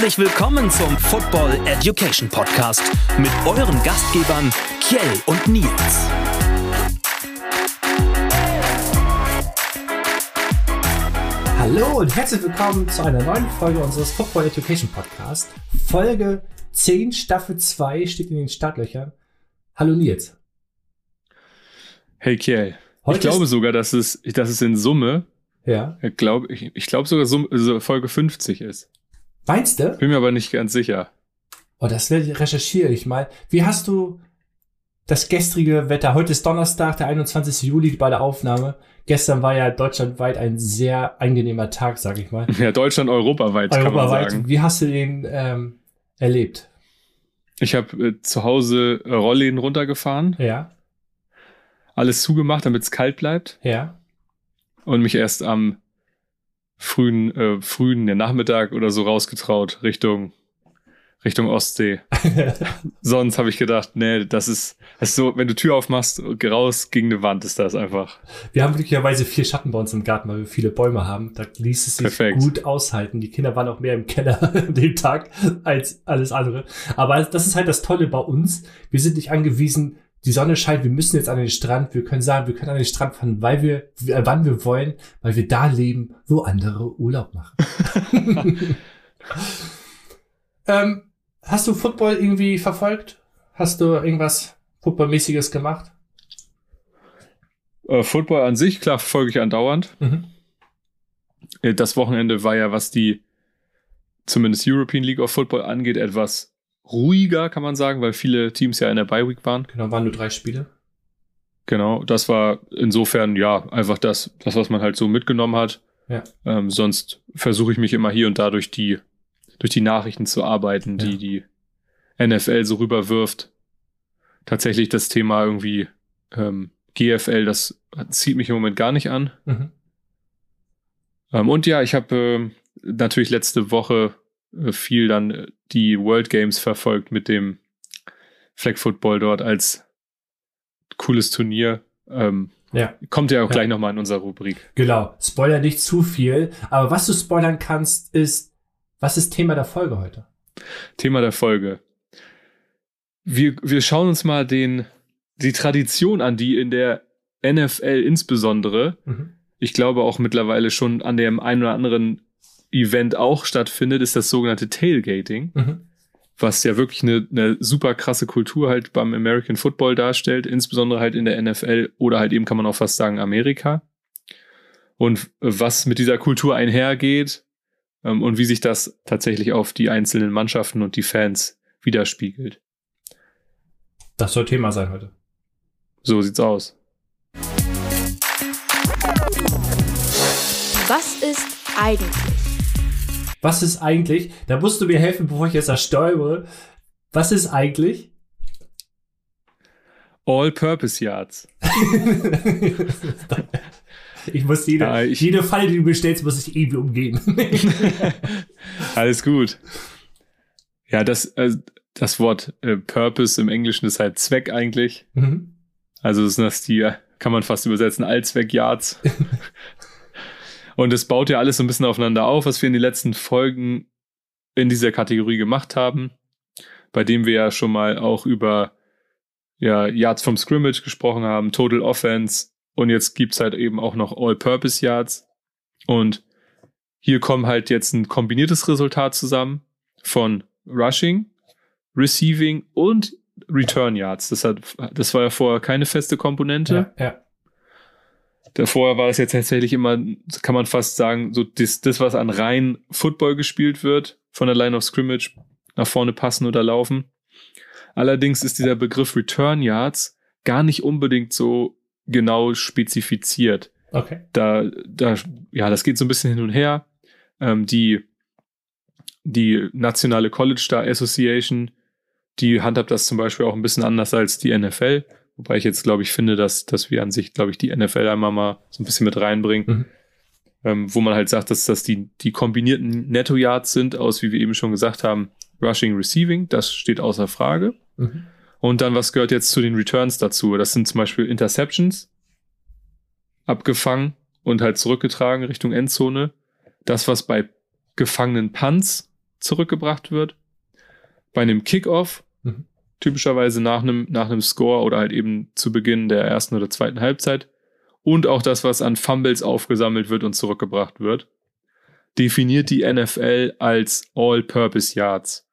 Herzlich willkommen zum Football Education Podcast mit euren Gastgebern Kjell und Nils. Hallo und herzlich willkommen zu einer neuen Folge unseres Football Education Podcast. Folge 10, Staffel 2 steht in den Startlöchern. Hallo Nils. Hey Kjell. ich glaube sogar, dass es, dass es in Summe, ja. ich glaube ich, ich glaub sogar Summe, also Folge 50 ist. Meinst du? Bin mir aber nicht ganz sicher. Oh, das recherchiere ich mal. Wie hast du das gestrige Wetter? Heute ist Donnerstag, der 21. Juli bei der Aufnahme. Gestern war ja deutschlandweit ein sehr angenehmer Tag, sag ich mal. Ja, Deutschland europaweit, europaweit. kann man sagen. Wie hast du den ähm, erlebt? Ich habe äh, zu Hause äh, Rollläden runtergefahren. Ja. Alles zugemacht, damit es kalt bleibt. Ja. Und mich erst am frühen, äh, frühen der Nachmittag oder so rausgetraut Richtung Richtung Ostsee. Sonst habe ich gedacht, nee, das ist, das ist so, wenn du Tür aufmachst, raus gegen eine Wand ist das einfach. Wir haben glücklicherweise vier Schatten bei uns im Garten, weil wir viele Bäume haben. Da ließ es sich Perfekt. gut aushalten. Die Kinder waren auch mehr im Keller an dem Tag als alles andere. Aber das ist halt das Tolle bei uns. Wir sind nicht angewiesen, die Sonne scheint, wir müssen jetzt an den Strand, wir können sagen, wir können an den Strand fahren, weil wir, äh, wann wir wollen, weil wir da leben, wo andere Urlaub machen. ähm, hast du Football irgendwie verfolgt? Hast du irgendwas Footballmäßiges gemacht? Äh, Football an sich, klar, verfolge ich andauernd. Mhm. Äh, das Wochenende war ja, was die zumindest European League of Football angeht, etwas ruhiger, kann man sagen, weil viele Teams ja in der Bye Week waren. Genau, waren nur drei Spiele. Genau, das war insofern ja einfach das, das was man halt so mitgenommen hat. Ja. Ähm, sonst versuche ich mich immer hier und da durch die, durch die Nachrichten zu arbeiten, die ja. die NFL so rüberwirft. Tatsächlich das Thema irgendwie ähm, GFL, das zieht mich im Moment gar nicht an. Mhm. Ähm, und ja, ich habe äh, natürlich letzte Woche äh, viel dann äh, die World Games verfolgt mit dem Flag Football dort als cooles Turnier. Ähm, ja. Kommt ja auch ja. gleich nochmal in unserer Rubrik. Genau. Spoiler nicht zu viel. Aber was du spoilern kannst, ist, was ist Thema der Folge heute? Thema der Folge. Wir, wir schauen uns mal den, die Tradition an, die in der NFL insbesondere, mhm. ich glaube auch mittlerweile schon an dem einen oder anderen Event auch stattfindet, ist das sogenannte Tailgating, mhm. was ja wirklich eine, eine super krasse Kultur halt beim American Football darstellt, insbesondere halt in der NFL oder halt eben kann man auch fast sagen Amerika. Und was mit dieser Kultur einhergeht ähm, und wie sich das tatsächlich auf die einzelnen Mannschaften und die Fans widerspiegelt. Das soll Thema sein heute. So sieht's aus. Was ist eigentlich was ist eigentlich, da musst du mir helfen, bevor ich jetzt erstäube. Was ist eigentlich? All-Purpose Yards. ich muss jede, ja, ich, jede Falle, die du bestellst, muss ich irgendwie umgehen. Alles gut. Ja, das, äh, das Wort äh, Purpose im Englischen ist halt Zweck eigentlich. Mhm. Also das ist das die, kann man fast übersetzen, Allzweck-Yards. Und es baut ja alles so ein bisschen aufeinander auf, was wir in den letzten Folgen in dieser Kategorie gemacht haben, bei dem wir ja schon mal auch über ja, Yards from Scrimmage gesprochen haben, Total Offense und jetzt gibt's halt eben auch noch All-Purpose Yards. Und hier kommen halt jetzt ein kombiniertes Resultat zusammen von Rushing, Receiving und Return Yards. Das, hat, das war ja vorher keine feste Komponente. Ja, ja. Davor war das jetzt tatsächlich immer, kann man fast sagen, so das, das, was an rein Football gespielt wird, von der Line of Scrimmage nach vorne passen oder laufen. Allerdings ist dieser Begriff Return Yards gar nicht unbedingt so genau spezifiziert. Okay. Da, da, ja, das geht so ein bisschen hin und her. Ähm, die, die nationale College Star Association, die handhabt das zum Beispiel auch ein bisschen anders als die NFL. Wobei ich jetzt, glaube ich, finde, dass, dass wir an sich, glaube ich, die NFL einmal mal so ein bisschen mit reinbringen. Mhm. Ähm, wo man halt sagt, dass das die, die kombinierten Netto-Yards sind aus, wie wir eben schon gesagt haben, Rushing, Receiving. Das steht außer Frage. Mhm. Und dann, was gehört jetzt zu den Returns dazu? Das sind zum Beispiel Interceptions, abgefangen und halt zurückgetragen Richtung Endzone. Das, was bei gefangenen Punts zurückgebracht wird. Bei einem Kickoff. Typischerweise nach einem, nach einem Score oder halt eben zu Beginn der ersten oder zweiten Halbzeit. Und auch das, was an Fumbles aufgesammelt wird und zurückgebracht wird, definiert die NFL als All-Purpose Yards.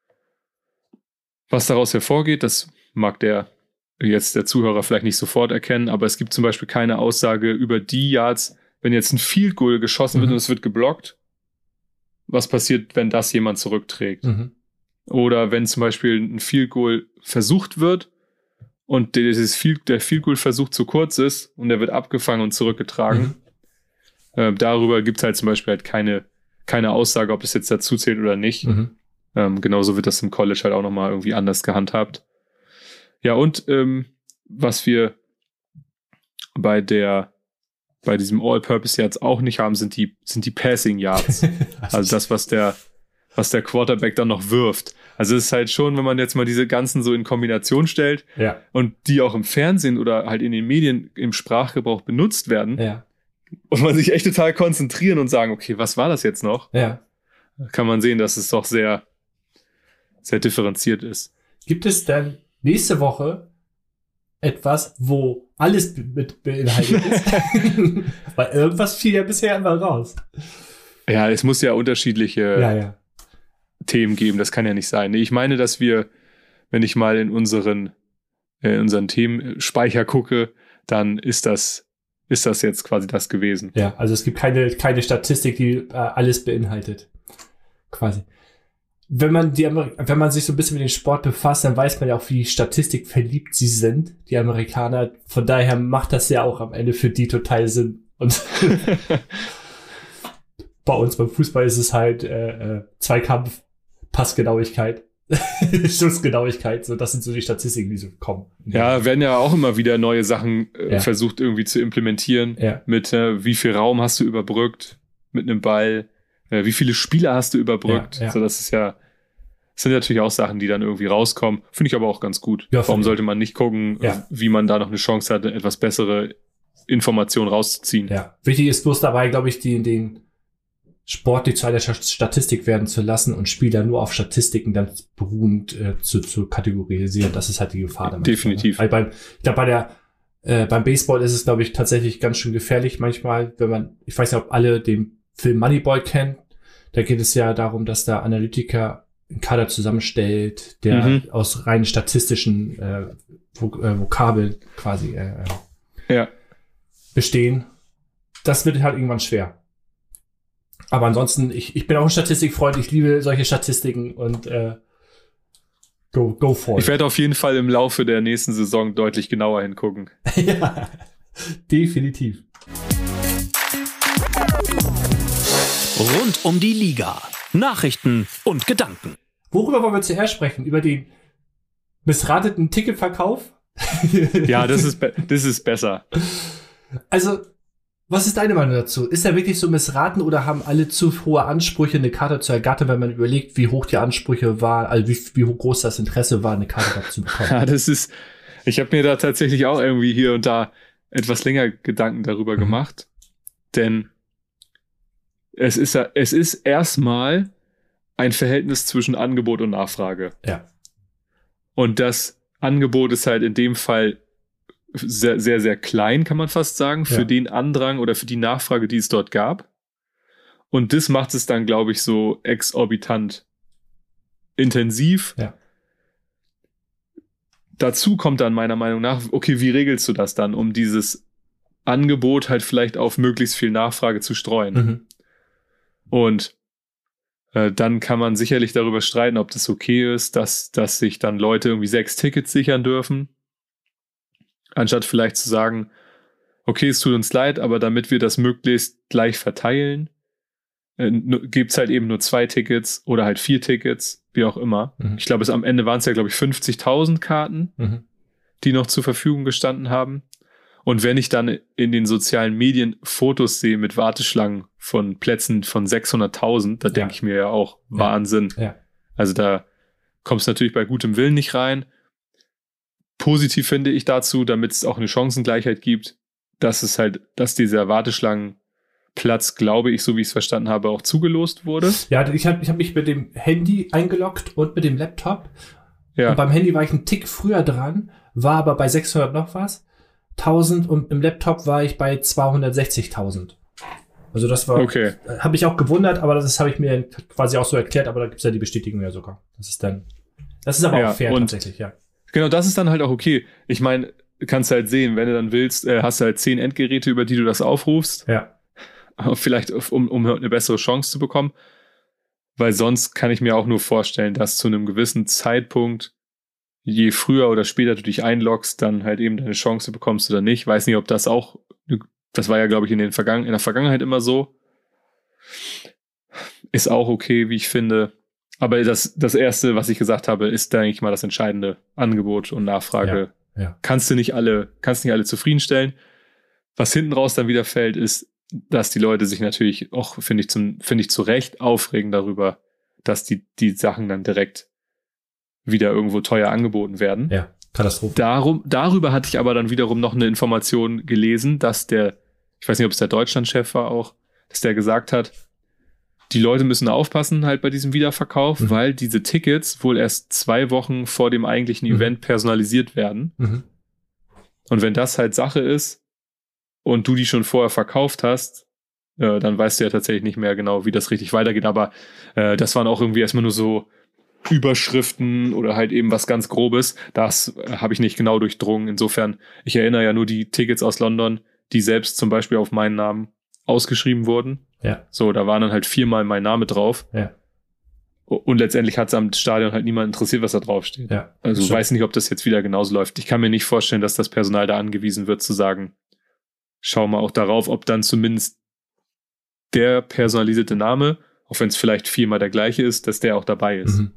Was daraus hervorgeht, das mag der jetzt der Zuhörer vielleicht nicht sofort erkennen, aber es gibt zum Beispiel keine Aussage über die Yards, wenn jetzt ein Field Goal geschossen mhm. wird und es wird geblockt, was passiert, wenn das jemand zurückträgt? Mhm. Oder wenn zum Beispiel ein Field Goal versucht wird und dieses Field, der Field Goal Versuch zu kurz ist und der wird abgefangen und zurückgetragen. Mhm. Äh, darüber gibt es halt zum Beispiel halt keine, keine Aussage, ob das jetzt dazu zählt oder nicht. Mhm. Ähm, genauso wird das im College halt auch nochmal irgendwie anders gehandhabt. Ja, und ähm, was wir bei der bei diesem All-Purpose Yards auch nicht haben, sind die, sind die Passing Yards. also das, was der, was der Quarterback dann noch wirft. Also es ist halt schon, wenn man jetzt mal diese ganzen so in Kombination stellt ja. und die auch im Fernsehen oder halt in den Medien im Sprachgebrauch benutzt werden, ja. und man sich echt total konzentrieren und sagen, okay, was war das jetzt noch? Ja. Kann man sehen, dass es doch sehr, sehr differenziert ist. Gibt es denn nächste Woche etwas, wo alles mit beinhaltet ist. Weil irgendwas fiel ja bisher immer raus. Ja, es muss ja unterschiedliche ja, ja. Themen geben. Das kann ja nicht sein. Ich meine, dass wir, wenn ich mal in unseren, äh, unseren Themenspeicher gucke, dann ist das, ist das jetzt quasi das gewesen. Ja, also es gibt keine, keine Statistik, die äh, alles beinhaltet. Quasi wenn man die wenn man sich so ein bisschen mit dem Sport befasst, dann weiß man ja auch, wie Statistik verliebt sie sind, die Amerikaner. Von daher macht das ja auch am Ende für die total Sinn. Und bei uns beim Fußball ist es halt äh, äh, Zweikampf, Passgenauigkeit. Schussgenauigkeit, so das sind so die Statistiken, die so kommen. Ja, werden ja auch immer wieder neue Sachen äh, ja. versucht irgendwie zu implementieren. Ja. Mit äh, wie viel Raum hast du überbrückt mit einem Ball, äh, wie viele Spieler hast du überbrückt? Ja. So, das ist ja, das sind natürlich auch Sachen, die dann irgendwie rauskommen. Finde ich aber auch ganz gut. Warum sollte man nicht gucken, wie man da noch eine Chance hat, etwas bessere Informationen rauszuziehen? Ja. Wichtig ist bloß dabei, glaube ich, die, den Sport, die zu einer Statistik werden zu lassen und Spieler nur auf Statistiken dann beruhend äh, zu, zu kategorisieren. Das ist halt die Gefahr damit. Definitiv. Weil beim, ich glaube, bei der äh, beim Baseball ist es, glaube ich, tatsächlich ganz schön gefährlich manchmal, wenn man, ich weiß nicht, ob alle den Film Moneyball kennt. Da geht es ja darum, dass der Analytiker einen Kader zusammenstellt, der mhm. aus rein statistischen äh, Vok äh, Vokabeln quasi äh, ja. bestehen. Das wird halt irgendwann schwer. Aber ansonsten, ich, ich bin auch ein Statistikfreund, ich liebe solche Statistiken und äh, go, go for it. Ich werde auf jeden Fall im Laufe der nächsten Saison deutlich genauer hingucken. ja, definitiv. Rund um die Liga. Nachrichten und Gedanken. Worüber wollen wir zuerst sprechen? Über den missrateten Ticketverkauf? ja, das ist, das ist besser. Also, was ist deine Meinung dazu? Ist er wirklich so missraten oder haben alle zu hohe Ansprüche, eine Karte zu ergattern, wenn man überlegt, wie hoch die Ansprüche waren, also wie, wie groß das Interesse war, eine Karte zu bekommen? Ja, das ist, ich habe mir da tatsächlich auch irgendwie hier und da etwas länger Gedanken darüber mhm. gemacht. Denn es ist, es ist erstmal ein Verhältnis zwischen Angebot und Nachfrage. Ja. Und das Angebot ist halt in dem Fall sehr, sehr, sehr klein, kann man fast sagen, für ja. den Andrang oder für die Nachfrage, die es dort gab. Und das macht es dann, glaube ich, so exorbitant intensiv. Ja. Dazu kommt dann meiner Meinung nach, okay, wie regelst du das dann, um dieses Angebot halt vielleicht auf möglichst viel Nachfrage zu streuen? Mhm. Und äh, dann kann man sicherlich darüber streiten, ob das okay ist, dass, dass sich dann Leute irgendwie sechs Tickets sichern dürfen. Anstatt vielleicht zu sagen, okay, es tut uns leid, aber damit wir das möglichst gleich verteilen, äh, gibt es halt eben nur zwei Tickets oder halt vier Tickets, wie auch immer. Mhm. Ich glaube, am Ende waren es ja, glaube ich, 50.000 Karten, mhm. die noch zur Verfügung gestanden haben. Und wenn ich dann in den sozialen Medien Fotos sehe mit Warteschlangen von Plätzen von 600.000, da ja. denke ich mir ja auch Wahnsinn. Ja. Also da kommst du natürlich bei gutem Willen nicht rein. Positiv finde ich dazu, damit es auch eine Chancengleichheit gibt, dass es halt, dass dieser Warteschlangen Platz, glaube ich, so wie ich es verstanden habe, auch zugelost wurde. Ja, ich habe ich hab mich mit dem Handy eingeloggt und mit dem Laptop. Ja. Und beim Handy war ich einen Tick früher dran, war aber bei 600 noch was. 1000 und im Laptop war ich bei 260.000. Also das war, okay. habe ich auch gewundert, aber das habe ich mir quasi auch so erklärt, aber da gibt es ja die Bestätigung ja sogar. Das ist dann, das ist aber ja, auch fair tatsächlich, ja. Genau, das ist dann halt auch okay. Ich meine, kannst halt sehen, wenn du dann willst, äh, hast du halt zehn Endgeräte, über die du das aufrufst. Ja. Vielleicht, um, um eine bessere Chance zu bekommen. Weil sonst kann ich mir auch nur vorstellen, dass zu einem gewissen Zeitpunkt, je früher oder später du dich einloggst, dann halt eben deine Chance bekommst oder nicht. Weiß nicht, ob das auch, das war ja, glaube ich, in, den Vergangen in der Vergangenheit immer so. Ist auch okay, wie ich finde. Aber das, das erste, was ich gesagt habe, ist, denke ich mal, das entscheidende Angebot und Nachfrage. Ja, ja. Kannst du nicht alle, kannst nicht alle zufriedenstellen. Was hinten raus dann wieder fällt, ist, dass die Leute sich natürlich auch, finde ich, zum, finde ich zu Recht aufregen darüber, dass die, die Sachen dann direkt wieder irgendwo teuer angeboten werden. Ja, Katastrophe. Darum, darüber hatte ich aber dann wiederum noch eine Information gelesen, dass der, ich weiß nicht, ob es der Deutschlandchef war auch, dass der gesagt hat, die Leute müssen aufpassen halt bei diesem Wiederverkauf, mhm. weil diese Tickets wohl erst zwei Wochen vor dem eigentlichen mhm. Event personalisiert werden. Mhm. Und wenn das halt Sache ist und du die schon vorher verkauft hast, äh, dann weißt du ja tatsächlich nicht mehr genau, wie das richtig weitergeht. Aber äh, das waren auch irgendwie erstmal nur so Überschriften oder halt eben was ganz Grobes. Das äh, habe ich nicht genau durchdrungen. Insofern, ich erinnere ja nur die Tickets aus London, die selbst zum Beispiel auf meinen Namen ausgeschrieben wurden. Ja. So, da war dann halt viermal mein Name drauf. Ja. Und letztendlich hat es am Stadion halt niemand interessiert, was da draufsteht. Ja, also ich weiß nicht, ob das jetzt wieder genauso läuft. Ich kann mir nicht vorstellen, dass das Personal da angewiesen wird zu sagen, schau mal auch darauf, ob dann zumindest der personalisierte Name, auch wenn es vielleicht viermal der gleiche ist, dass der auch dabei ist. Mhm.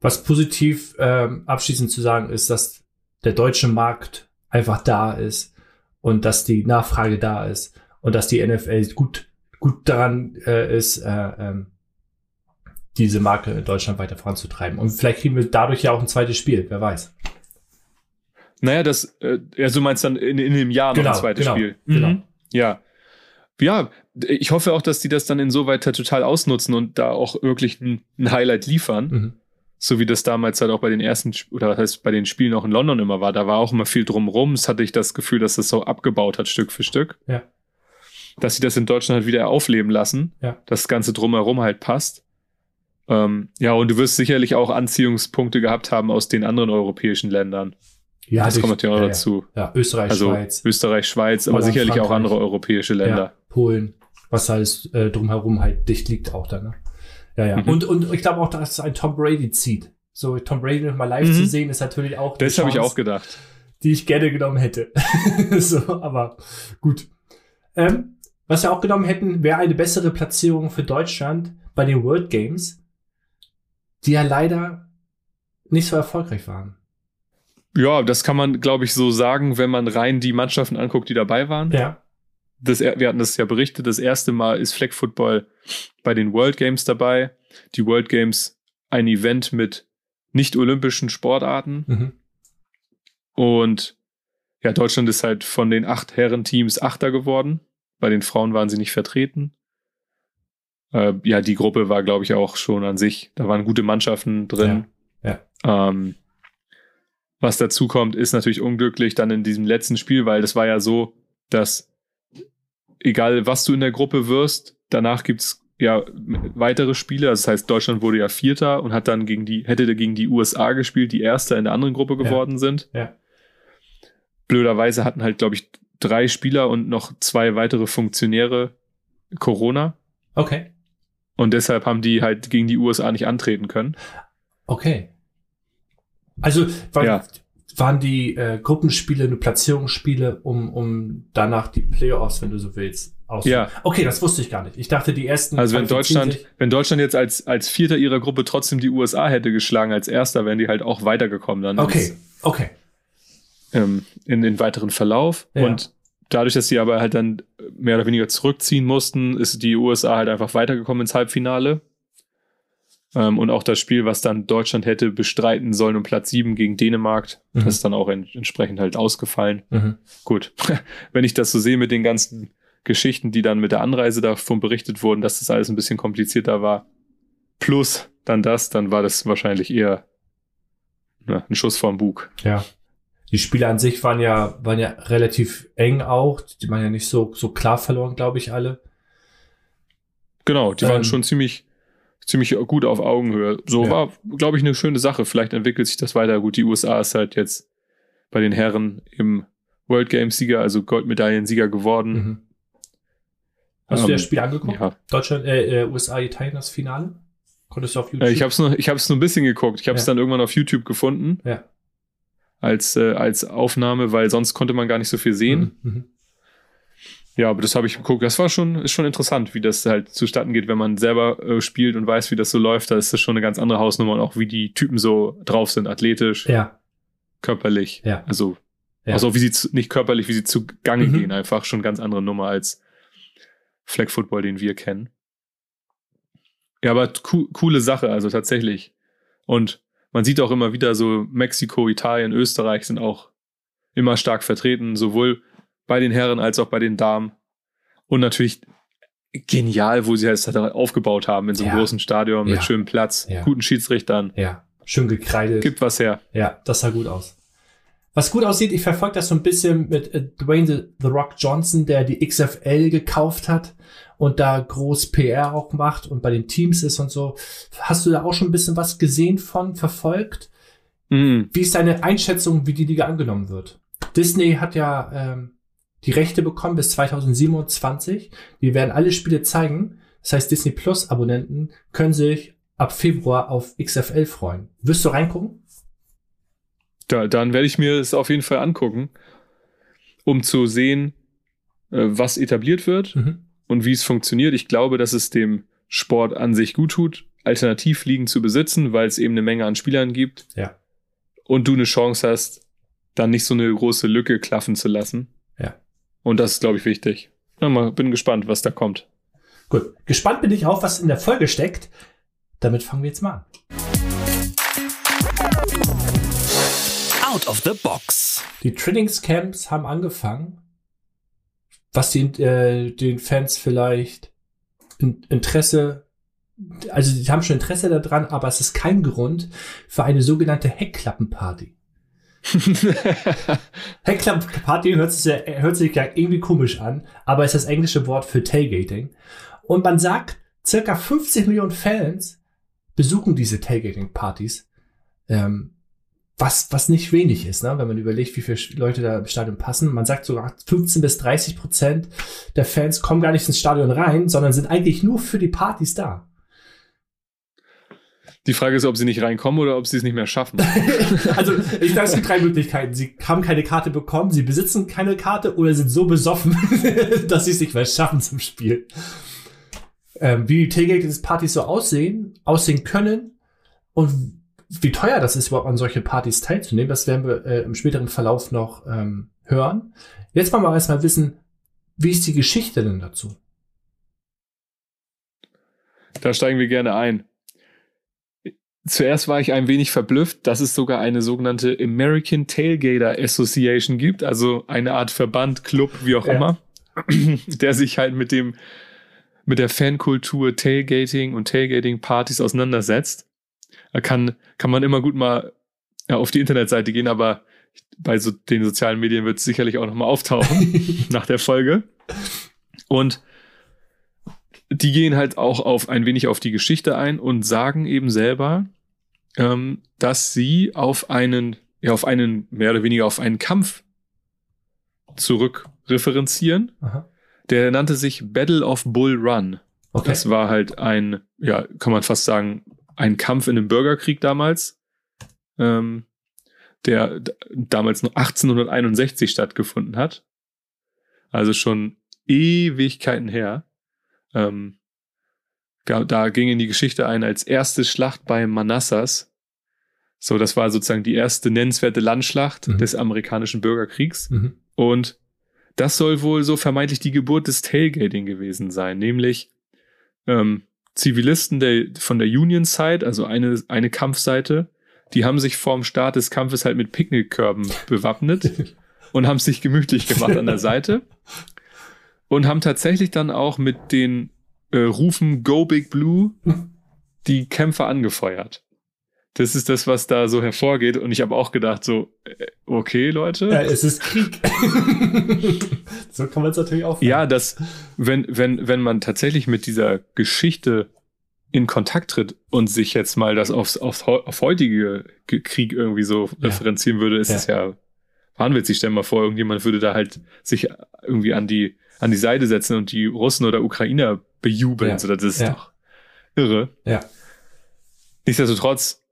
Was positiv ähm, abschließend zu sagen ist, dass der deutsche Markt einfach da ist und dass die Nachfrage da ist und dass die NFL gut, gut daran äh, ist, äh, ähm, diese Marke in Deutschland weiter voranzutreiben. Und vielleicht kriegen wir dadurch ja auch ein zweites Spiel, wer weiß. Naja, das, äh, du meinst dann in, in dem Jahr genau, noch ein zweites genau, Spiel. Genau. Mhm. Ja. Ja, ich hoffe auch, dass die das dann insoweit total ausnutzen und da auch wirklich ein, ein Highlight liefern. Mhm. So wie das damals halt auch bei den ersten, oder was heißt bei den Spielen auch in London immer war. Da war auch immer viel drumrum. Es hatte ich das Gefühl, dass das so abgebaut hat, Stück für Stück. Ja dass sie das in Deutschland halt wieder aufleben lassen. Ja. Das Ganze drumherum halt passt. Ähm, ja, und du wirst sicherlich auch Anziehungspunkte gehabt haben aus den anderen europäischen Ländern. Ja, das durch, kommt natürlich auch ja, dazu. Ja, Österreich, also, Schweiz. Österreich, Schweiz, aber sicherlich Frankreich. auch andere europäische Länder. Ja, Polen, was alles äh, drumherum halt dicht liegt auch dann. Ne? Ja, ja. Mhm. Und, und ich glaube auch, dass es ein Tom Brady zieht. So Tom Brady mal live mhm. zu sehen, ist natürlich auch. Das habe ich auch gedacht. Die ich gerne genommen hätte. so, aber gut. Ähm, was wir auch genommen hätten, wäre eine bessere Platzierung für Deutschland bei den World Games, die ja leider nicht so erfolgreich waren. Ja, das kann man, glaube ich, so sagen, wenn man rein die Mannschaften anguckt, die dabei waren. Ja. Das, wir hatten das ja berichtet, das erste Mal ist Flag Football bei den World Games dabei. Die World Games ein Event mit nicht-olympischen Sportarten. Mhm. Und ja, Deutschland ist halt von den acht Herrenteams Achter geworden. Bei den Frauen waren sie nicht vertreten. Äh, ja, die Gruppe war, glaube ich, auch schon an sich. Da waren gute Mannschaften drin. Ja. ja. Ähm, was dazu kommt, ist natürlich unglücklich dann in diesem letzten Spiel, weil das war ja so, dass egal was du in der Gruppe wirst, danach gibt es ja weitere Spiele. Also das heißt, Deutschland wurde ja Vierter und hat dann gegen die, hätte gegen die USA gespielt, die Erster in der anderen Gruppe geworden ja. sind. Ja. Blöderweise hatten halt, glaube ich, drei Spieler und noch zwei weitere Funktionäre Corona. Okay. Und deshalb haben die halt gegen die USA nicht antreten können. Okay. Also war, ja. Waren die äh, Gruppenspiele nur Platzierungsspiele, um, um danach die Playoffs, wenn du so willst, aus. Ja. Okay, das wusste ich gar nicht. Ich dachte, die ersten. Also wenn Deutschland, wenn Deutschland jetzt als, als Vierter ihrer Gruppe trotzdem die USA hätte geschlagen als Erster, wären die halt auch weitergekommen dann. Okay, okay ähm, in den weiteren Verlauf. Ja. Und dadurch, dass sie aber halt dann mehr oder weniger zurückziehen mussten, ist die USA halt einfach weitergekommen ins Halbfinale. Ähm, und auch das Spiel, was dann Deutschland hätte bestreiten sollen um Platz 7 gegen Dänemark, mhm. das ist dann auch en entsprechend halt ausgefallen. Mhm. Gut, wenn ich das so sehe mit den ganzen Geschichten, die dann mit der Anreise davon berichtet wurden, dass das alles ein bisschen komplizierter war. Plus dann das, dann war das wahrscheinlich eher ne, ein Schuss vorm Bug. Ja. Die Spiele an sich waren ja, waren ja relativ eng auch. Die waren ja nicht so, so klar verloren, glaube ich, alle. Genau, die ähm, waren schon ziemlich, ziemlich gut auf Augenhöhe. So ja. war, glaube ich, eine schöne Sache. Vielleicht entwickelt sich das weiter. Gut, die USA ist halt jetzt bei den Herren im World Games Sieger, also Goldmedaillensieger geworden. Mhm. Hast um, du das ähm, Spiel angeguckt? Ja. Deutschland, äh, äh USA, Italien das Finale? Konntest du auf YouTube? Äh, ich habe es nur, ich habe es nur ein bisschen geguckt. Ich habe es ja. dann irgendwann auf YouTube gefunden. Ja. Als, äh, als Aufnahme, weil sonst konnte man gar nicht so viel sehen. Mhm. mhm. Ja, aber das habe ich geguckt. Das war schon, ist schon interessant, wie das halt zustatten geht, wenn man selber äh, spielt und weiß, wie das so läuft. Da ist das schon eine ganz andere Hausnummer und auch wie die Typen so drauf sind, athletisch, ja. körperlich. Ja. Also, ja. also wie sie zu, nicht körperlich, wie sie zu Gange mhm. gehen, einfach schon ganz andere Nummer als Flag Football, den wir kennen. Ja, aber co coole Sache, also tatsächlich. Und man sieht auch immer wieder so Mexiko, Italien, Österreich sind auch immer stark vertreten, sowohl bei den Herren als auch bei den Damen. Und natürlich genial, wo sie es halt aufgebaut haben in so einem ja. großen Stadion mit ja. schönem Platz, ja. guten Schiedsrichtern. Ja, schön gekreidet. Gibt was her. Ja, das sah gut aus. Was gut aussieht, ich verfolge das so ein bisschen mit äh, Dwayne The, The Rock Johnson, der die XFL gekauft hat und da groß PR auch macht und bei den Teams ist und so. Hast du da auch schon ein bisschen was gesehen von, verfolgt? Mhm. Wie ist deine Einschätzung, wie die Liga angenommen wird? Disney hat ja ähm, die Rechte bekommen bis 2027. Die werden alle Spiele zeigen. Das heißt, Disney Plus Abonnenten können sich ab Februar auf XFL freuen. Wirst du reingucken? Da, dann werde ich mir es auf jeden Fall angucken, um zu sehen, äh, was etabliert wird mhm. und wie es funktioniert. Ich glaube, dass es dem Sport an sich gut tut, Alternativligen zu besitzen, weil es eben eine Menge an Spielern gibt. Ja. Und du eine Chance hast, dann nicht so eine große Lücke klaffen zu lassen. Und das ist, glaube ich, wichtig. Ja, mal, bin gespannt, was da kommt. Gut. Gespannt bin ich auch, was in der Folge steckt. Damit fangen wir jetzt mal an. Out of the box. Die Trainingscamps haben angefangen. Was die, äh, den Fans vielleicht in, Interesse, also die haben schon Interesse daran, aber es ist kein Grund für eine sogenannte Heckklappenparty. Heckklapp-Party hört sich, ja, hört sich ja irgendwie komisch an, aber ist das englische Wort für Tailgating. Und man sagt, circa 50 Millionen Fans besuchen diese Tailgating-Partys. Ähm, was, was nicht wenig ist, ne? wenn man überlegt, wie viele Leute da im Stadion passen. Man sagt sogar 15 bis 30 Prozent der Fans kommen gar nicht ins Stadion rein, sondern sind eigentlich nur für die Partys da. Die Frage ist, ob sie nicht reinkommen oder ob sie es nicht mehr schaffen. also, ich glaube, es gibt drei Möglichkeiten. Sie haben keine Karte bekommen, sie besitzen keine Karte oder sind so besoffen, dass sie es nicht mehr schaffen zum Spiel. Ähm, wie die Tailgate-Partys so aussehen, aussehen können und wie teuer das ist, überhaupt an solche Partys teilzunehmen, das werden wir äh, im späteren Verlauf noch ähm, hören. Jetzt wollen wir erstmal wissen, wie ist die Geschichte denn dazu? Da steigen wir gerne ein. Zuerst war ich ein wenig verblüfft, dass es sogar eine sogenannte American Tailgater Association gibt, also eine Art Verband, Club, wie auch ja. immer, der sich halt mit dem, mit der Fankultur Tailgating und Tailgating-Partys auseinandersetzt. Da kann, kann man immer gut mal ja, auf die Internetseite gehen, aber bei so den sozialen Medien wird es sicherlich auch nochmal auftauchen nach der Folge. Und die gehen halt auch auf ein wenig auf die Geschichte ein und sagen eben selber, ähm, dass sie auf einen, ja, auf einen, mehr oder weniger auf einen Kampf zurückreferenzieren. Aha. Der nannte sich Battle of Bull Run. Okay. Das war halt ein, ja, kann man fast sagen, ein Kampf in dem Bürgerkrieg damals, ähm, der damals noch 1861 stattgefunden hat. Also schon Ewigkeiten her. Ähm, da ging in die Geschichte ein als erste Schlacht bei Manassas. So, das war sozusagen die erste nennenswerte Landschlacht mhm. des amerikanischen Bürgerkriegs. Mhm. Und das soll wohl so vermeintlich die Geburt des Tailgating gewesen sein, nämlich ähm, Zivilisten der, von der Union Side, also eine, eine Kampfseite, die haben sich vorm Start des Kampfes halt mit Picknickkörben bewappnet und haben sich gemütlich gemacht an der Seite. und haben tatsächlich dann auch mit den äh, Rufen Go Big Blue die Kämpfer angefeuert. Das ist das, was da so hervorgeht. Und ich habe auch gedacht, so, äh, okay, Leute. Ja, es ist Krieg. so kann man es natürlich auch. Ja, dass, wenn, wenn, wenn man tatsächlich mit dieser Geschichte in Kontakt tritt und sich jetzt mal das aufs, aufs, auf heutige Krieg irgendwie so ja. referenzieren würde, ist es ja. ja wahnwitzig. Stell mal vor, irgendjemand würde da halt sich irgendwie an die, an die Seite setzen und die Russen oder Ukrainer bejubeln. Ja. So, das ist doch irre. Ja. Nichtsdestotrotz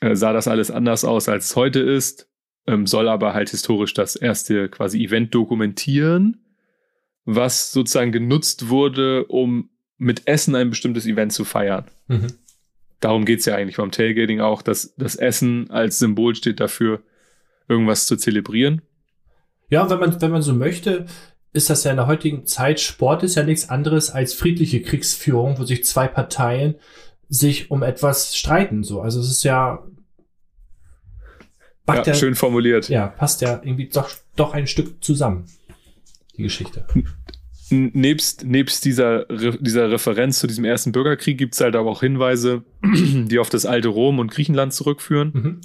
äh, sah das alles anders aus, als es heute ist, ähm, soll aber halt historisch das erste quasi Event dokumentieren, was sozusagen genutzt wurde, um mit Essen ein bestimmtes Event zu feiern. Mhm. Darum geht's ja eigentlich beim Tailgating auch, dass das Essen als Symbol steht dafür, irgendwas zu zelebrieren. Ja, wenn man, wenn man so möchte, ist das ja in der heutigen Zeit, Sport ist ja nichts anderes als friedliche Kriegsführung, wo sich zwei Parteien sich um etwas streiten. So, also es ist ja, ja, ja schön formuliert. Ja, passt ja irgendwie doch, doch ein Stück zusammen, die Geschichte. Nebst, nebst dieser, dieser Referenz zu diesem ersten Bürgerkrieg gibt es halt aber auch Hinweise, die auf das alte Rom und Griechenland zurückführen. Mhm.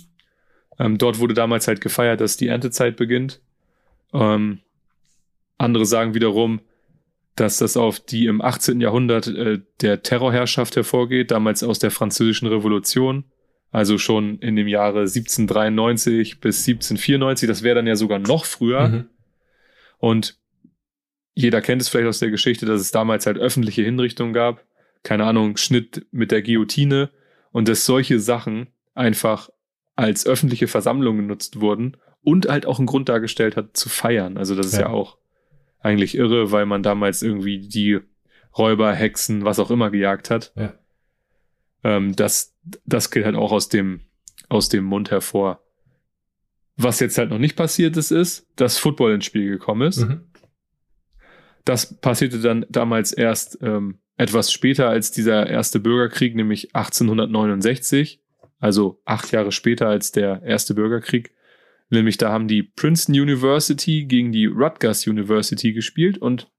Ähm, dort wurde damals halt gefeiert, dass die Erntezeit beginnt. Ähm, andere sagen wiederum, dass das auf die im 18. Jahrhundert äh, der Terrorherrschaft hervorgeht, damals aus der Französischen Revolution, also schon in dem Jahre 1793 bis 1794, das wäre dann ja sogar noch früher. Mhm. Und jeder kennt es vielleicht aus der Geschichte, dass es damals halt öffentliche Hinrichtungen gab, keine Ahnung, Schnitt mit der Guillotine und dass solche Sachen einfach als öffentliche Versammlung genutzt wurden und halt auch einen Grund dargestellt hat zu feiern. Also das ist ja, ja auch eigentlich irre, weil man damals irgendwie die Räuber, Hexen, was auch immer gejagt hat. Ja. Ähm, das, das geht halt auch aus dem, aus dem Mund hervor. Was jetzt halt noch nicht passiert ist, ist, dass Football ins Spiel gekommen ist. Mhm. Das passierte dann damals erst ähm, etwas später als dieser erste Bürgerkrieg, nämlich 1869, also acht Jahre später als der erste Bürgerkrieg. Nämlich da haben die Princeton University gegen die Rutgers University gespielt und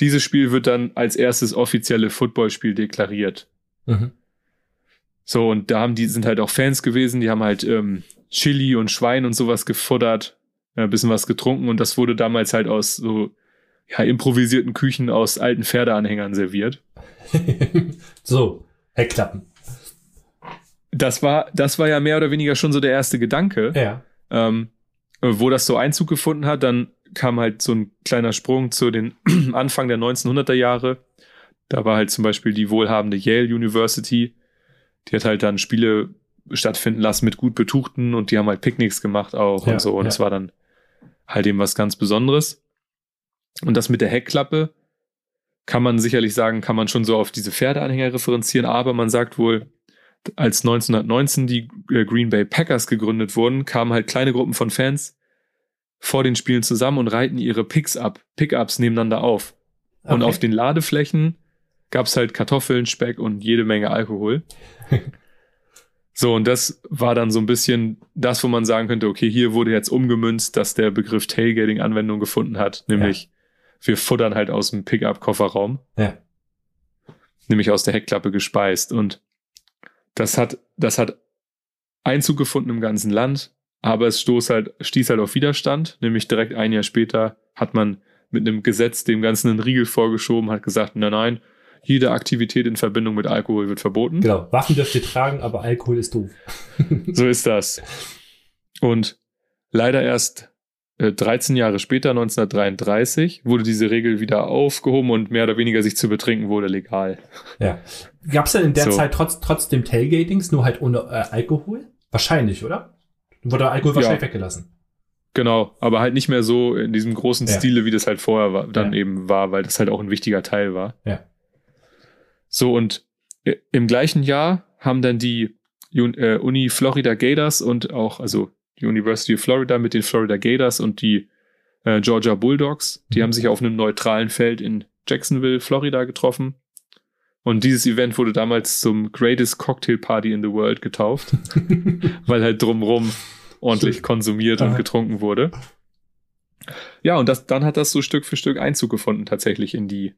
dieses Spiel wird dann als erstes offizielle Footballspiel deklariert. Mhm. So, und da haben die, sind halt auch Fans gewesen, die haben halt ähm, Chili und Schwein und sowas gefuttert, ein bisschen was getrunken und das wurde damals halt aus so ja, improvisierten Küchen aus alten Pferdeanhängern serviert. so, Heckklappen. Das war, das war ja mehr oder weniger schon so der erste Gedanke. Ja ähm, wo das so Einzug gefunden hat, dann kam halt so ein kleiner Sprung zu den Anfang der 1900er Jahre. Da war halt zum Beispiel die wohlhabende Yale University. Die hat halt dann Spiele stattfinden lassen mit gut Betuchten und die haben halt Picknicks gemacht auch ja, und so. Und es ja. war dann halt eben was ganz Besonderes. Und das mit der Heckklappe kann man sicherlich sagen, kann man schon so auf diese Pferdeanhänger referenzieren, aber man sagt wohl, als 1919 die äh, Green Bay Packers gegründet wurden, kamen halt kleine Gruppen von Fans vor den Spielen zusammen und reiten ihre Picks up, Pickups nebeneinander auf. Okay. Und auf den Ladeflächen gab es halt Kartoffeln, Speck und jede Menge Alkohol. so, und das war dann so ein bisschen das, wo man sagen könnte, okay, hier wurde jetzt umgemünzt, dass der Begriff Tailgating Anwendung gefunden hat, nämlich ja. wir futtern halt aus dem Pickup-Kofferraum. Ja. Nämlich aus der Heckklappe gespeist. Und das hat, das hat Einzug gefunden im ganzen Land, aber es stoß halt, stieß halt auf Widerstand, nämlich direkt ein Jahr später hat man mit einem Gesetz dem Ganzen einen Riegel vorgeschoben, hat gesagt, nein, nein, jede Aktivität in Verbindung mit Alkohol wird verboten. Genau, Waffen dürft ihr tragen, aber Alkohol ist doof. so ist das. Und leider erst 13 äh, Jahre später, 1933, wurde diese Regel wieder aufgehoben und mehr oder weniger sich zu betrinken wurde legal. Ja. Gab es denn in der so. Zeit trotz, trotzdem Tailgatings, nur halt ohne äh, Alkohol? Wahrscheinlich, oder? Wurde Alkohol wahrscheinlich ja. weggelassen. Genau, aber halt nicht mehr so in diesem großen ja. Stile, wie das halt vorher war, dann ja. eben war, weil das halt auch ein wichtiger Teil war. Ja. So, und äh, im gleichen Jahr haben dann die äh, Uni Florida Gators und auch, also die University of Florida mit den Florida Gators und die äh, Georgia Bulldogs. Die mhm. haben sich auf einem neutralen Feld in Jacksonville, Florida getroffen. Und dieses Event wurde damals zum Greatest Cocktail Party in the World getauft, weil halt drumrum ordentlich konsumiert und getrunken wurde. Ja, und das, dann hat das so Stück für Stück Einzug gefunden, tatsächlich in die,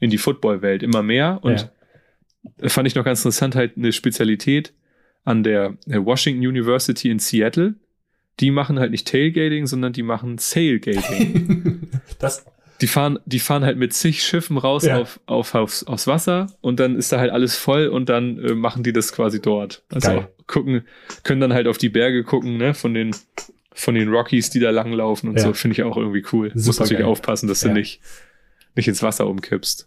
in die Football-Welt. Immer mehr. Und ja. fand ich noch ganz interessant, halt eine Spezialität an der Washington University in Seattle. Die machen halt nicht Tailgating, sondern die machen Sailgating. das die fahren, die fahren halt mit zig Schiffen raus ja. auf, auf, aufs, aufs Wasser und dann ist da halt alles voll und dann äh, machen die das quasi dort. Also Geil. gucken, können dann halt auf die Berge gucken, ne, von den, von den Rockies, die da langlaufen und ja. so, finde ich auch irgendwie cool. Super Muss natürlich geil. aufpassen, dass ja. du nicht, nicht ins Wasser umkippst.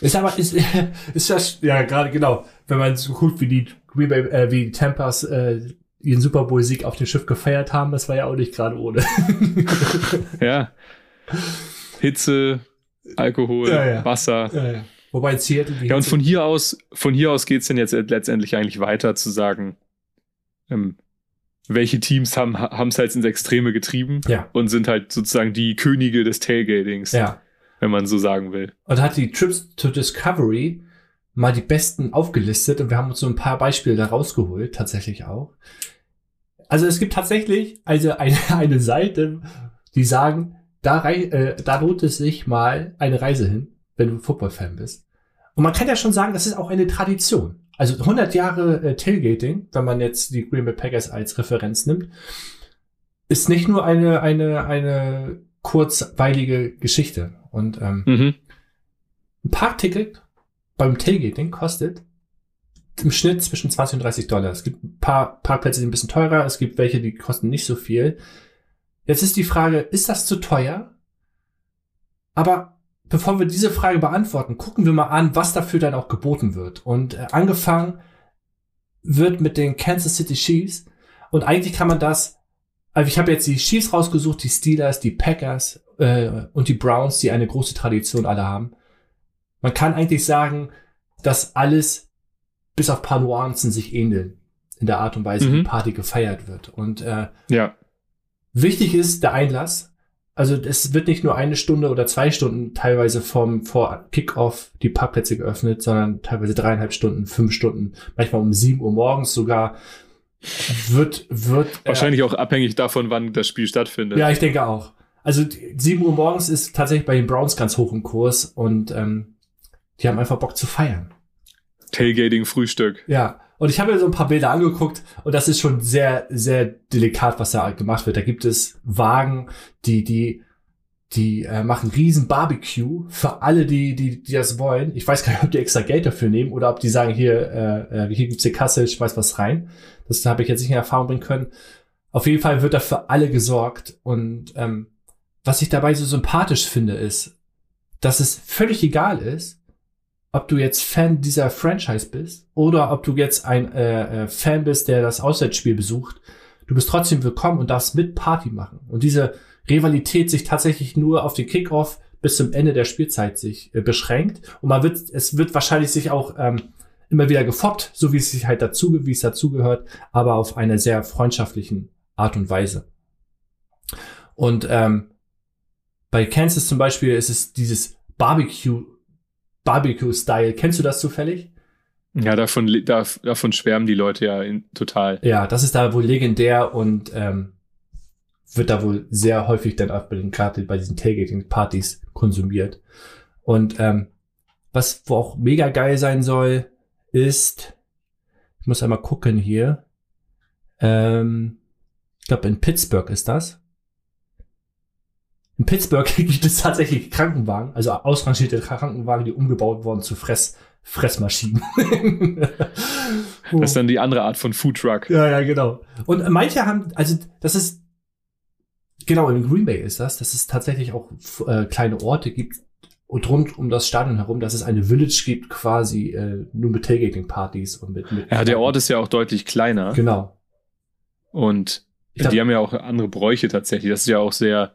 Ist aber, ist, ist das, ja, gerade genau, wenn man so gut wie die, wie, äh, wie die Tampas, äh, ihren Super Bowl-Sieg auf dem Schiff gefeiert haben, das war ja auch nicht gerade ohne. ja. Hitze, Alkohol, ja, ja. Wasser. Ja, Wobei Seattle Ja, und von hier aus, von hier aus geht's dann jetzt letztendlich eigentlich weiter zu sagen, ähm, welche Teams haben haben es halt ins Extreme getrieben und sind halt sozusagen die Könige des Tailgatings, wenn man so sagen will. Und hat die Trips to Discovery mal die besten aufgelistet und wir haben uns so ein paar Beispiele da rausgeholt, tatsächlich auch. Also es gibt tatsächlich also eine, eine Seite, die sagen, da, äh, da lohnt es sich mal eine Reise hin, wenn du Football-Fan bist. Und man kann ja schon sagen, das ist auch eine Tradition. Also 100 Jahre äh, Tailgating, wenn man jetzt die Green Bay Packers als Referenz nimmt, ist nicht nur eine, eine, eine kurzweilige Geschichte. Und ähm, mhm. ein Parkticket beim Tailgating kostet im Schnitt zwischen 20 und 30 Dollar. Es gibt ein paar Parkplätze, die ein bisschen teurer, es gibt welche, die kosten nicht so viel. Jetzt ist die Frage, ist das zu teuer? Aber bevor wir diese Frage beantworten, gucken wir mal an, was dafür dann auch geboten wird. Und äh, angefangen wird mit den Kansas City Chiefs. Und eigentlich kann man das, also ich habe jetzt die Chiefs rausgesucht, die Steelers, die Packers äh, und die Browns, die eine große Tradition alle haben. Man kann eigentlich sagen, dass alles bis auf paar Nuancen sich ähneln in der Art und Weise, mhm. wie Party gefeiert wird. Und äh, ja. Wichtig ist der Einlass. Also es wird nicht nur eine Stunde oder zwei Stunden teilweise vom vor Kickoff die Parkplätze geöffnet, sondern teilweise dreieinhalb Stunden, fünf Stunden, manchmal um sieben Uhr morgens sogar. Wird, wird. Wahrscheinlich äh, auch abhängig davon, wann das Spiel stattfindet. Ja, ich denke auch. Also sieben Uhr morgens ist tatsächlich bei den Browns ganz hoch im Kurs und ähm, die haben einfach Bock zu feiern. Tailgating Frühstück. Ja. Und ich habe mir so ein paar Bilder angeguckt und das ist schon sehr, sehr delikat, was da gemacht wird. Da gibt es Wagen, die, die, die äh, machen riesen Barbecue für alle, die, die, die das wollen. Ich weiß gar nicht, ob die extra Geld dafür nehmen oder ob die sagen, hier, äh, äh hier gibt's die Kasse, ich weiß was rein. Das habe ich jetzt nicht in Erfahrung bringen können. Auf jeden Fall wird da für alle gesorgt. Und ähm, was ich dabei so sympathisch finde, ist, dass es völlig egal ist, ob du jetzt Fan dieser Franchise bist oder ob du jetzt ein äh, äh, Fan bist, der das Auswärtsspiel besucht, du bist trotzdem willkommen und darfst mit Party machen. Und diese Rivalität sich tatsächlich nur auf den Kickoff bis zum Ende der Spielzeit sich äh, beschränkt. Und man wird, es wird wahrscheinlich sich auch ähm, immer wieder gefoppt, so wie es sich halt dazu, wie es dazugehört, aber auf eine sehr freundschaftlichen Art und Weise. Und ähm, bei Kansas zum Beispiel ist es dieses Barbecue Barbecue-Style. Kennst du das zufällig? Ja, davon, da, davon schwärmen die Leute ja in, total. Ja, das ist da wohl legendär und ähm, wird da wohl sehr häufig dann auch bei den gerade bei diesen Tailgating-Partys konsumiert. Und ähm, was auch mega geil sein soll, ist, ich muss einmal gucken hier. Ähm, ich glaube in Pittsburgh ist das. In Pittsburgh gibt es tatsächlich Krankenwagen, also ausrangierte Krankenwagen, die umgebaut wurden zu Fress, Fressmaschinen. das ist dann die andere Art von Food Truck. Ja, ja, genau. Und manche haben, also das ist, genau, in Green Bay ist das, dass es tatsächlich auch äh, kleine Orte gibt und rund um das Stadion herum, dass es eine Village gibt, quasi äh, nur mit Tailgating-Partys und mit, mit. Ja, der Ort ist ja auch deutlich kleiner. Genau. Und glaub, die haben ja auch andere Bräuche tatsächlich. Das ist ja auch sehr,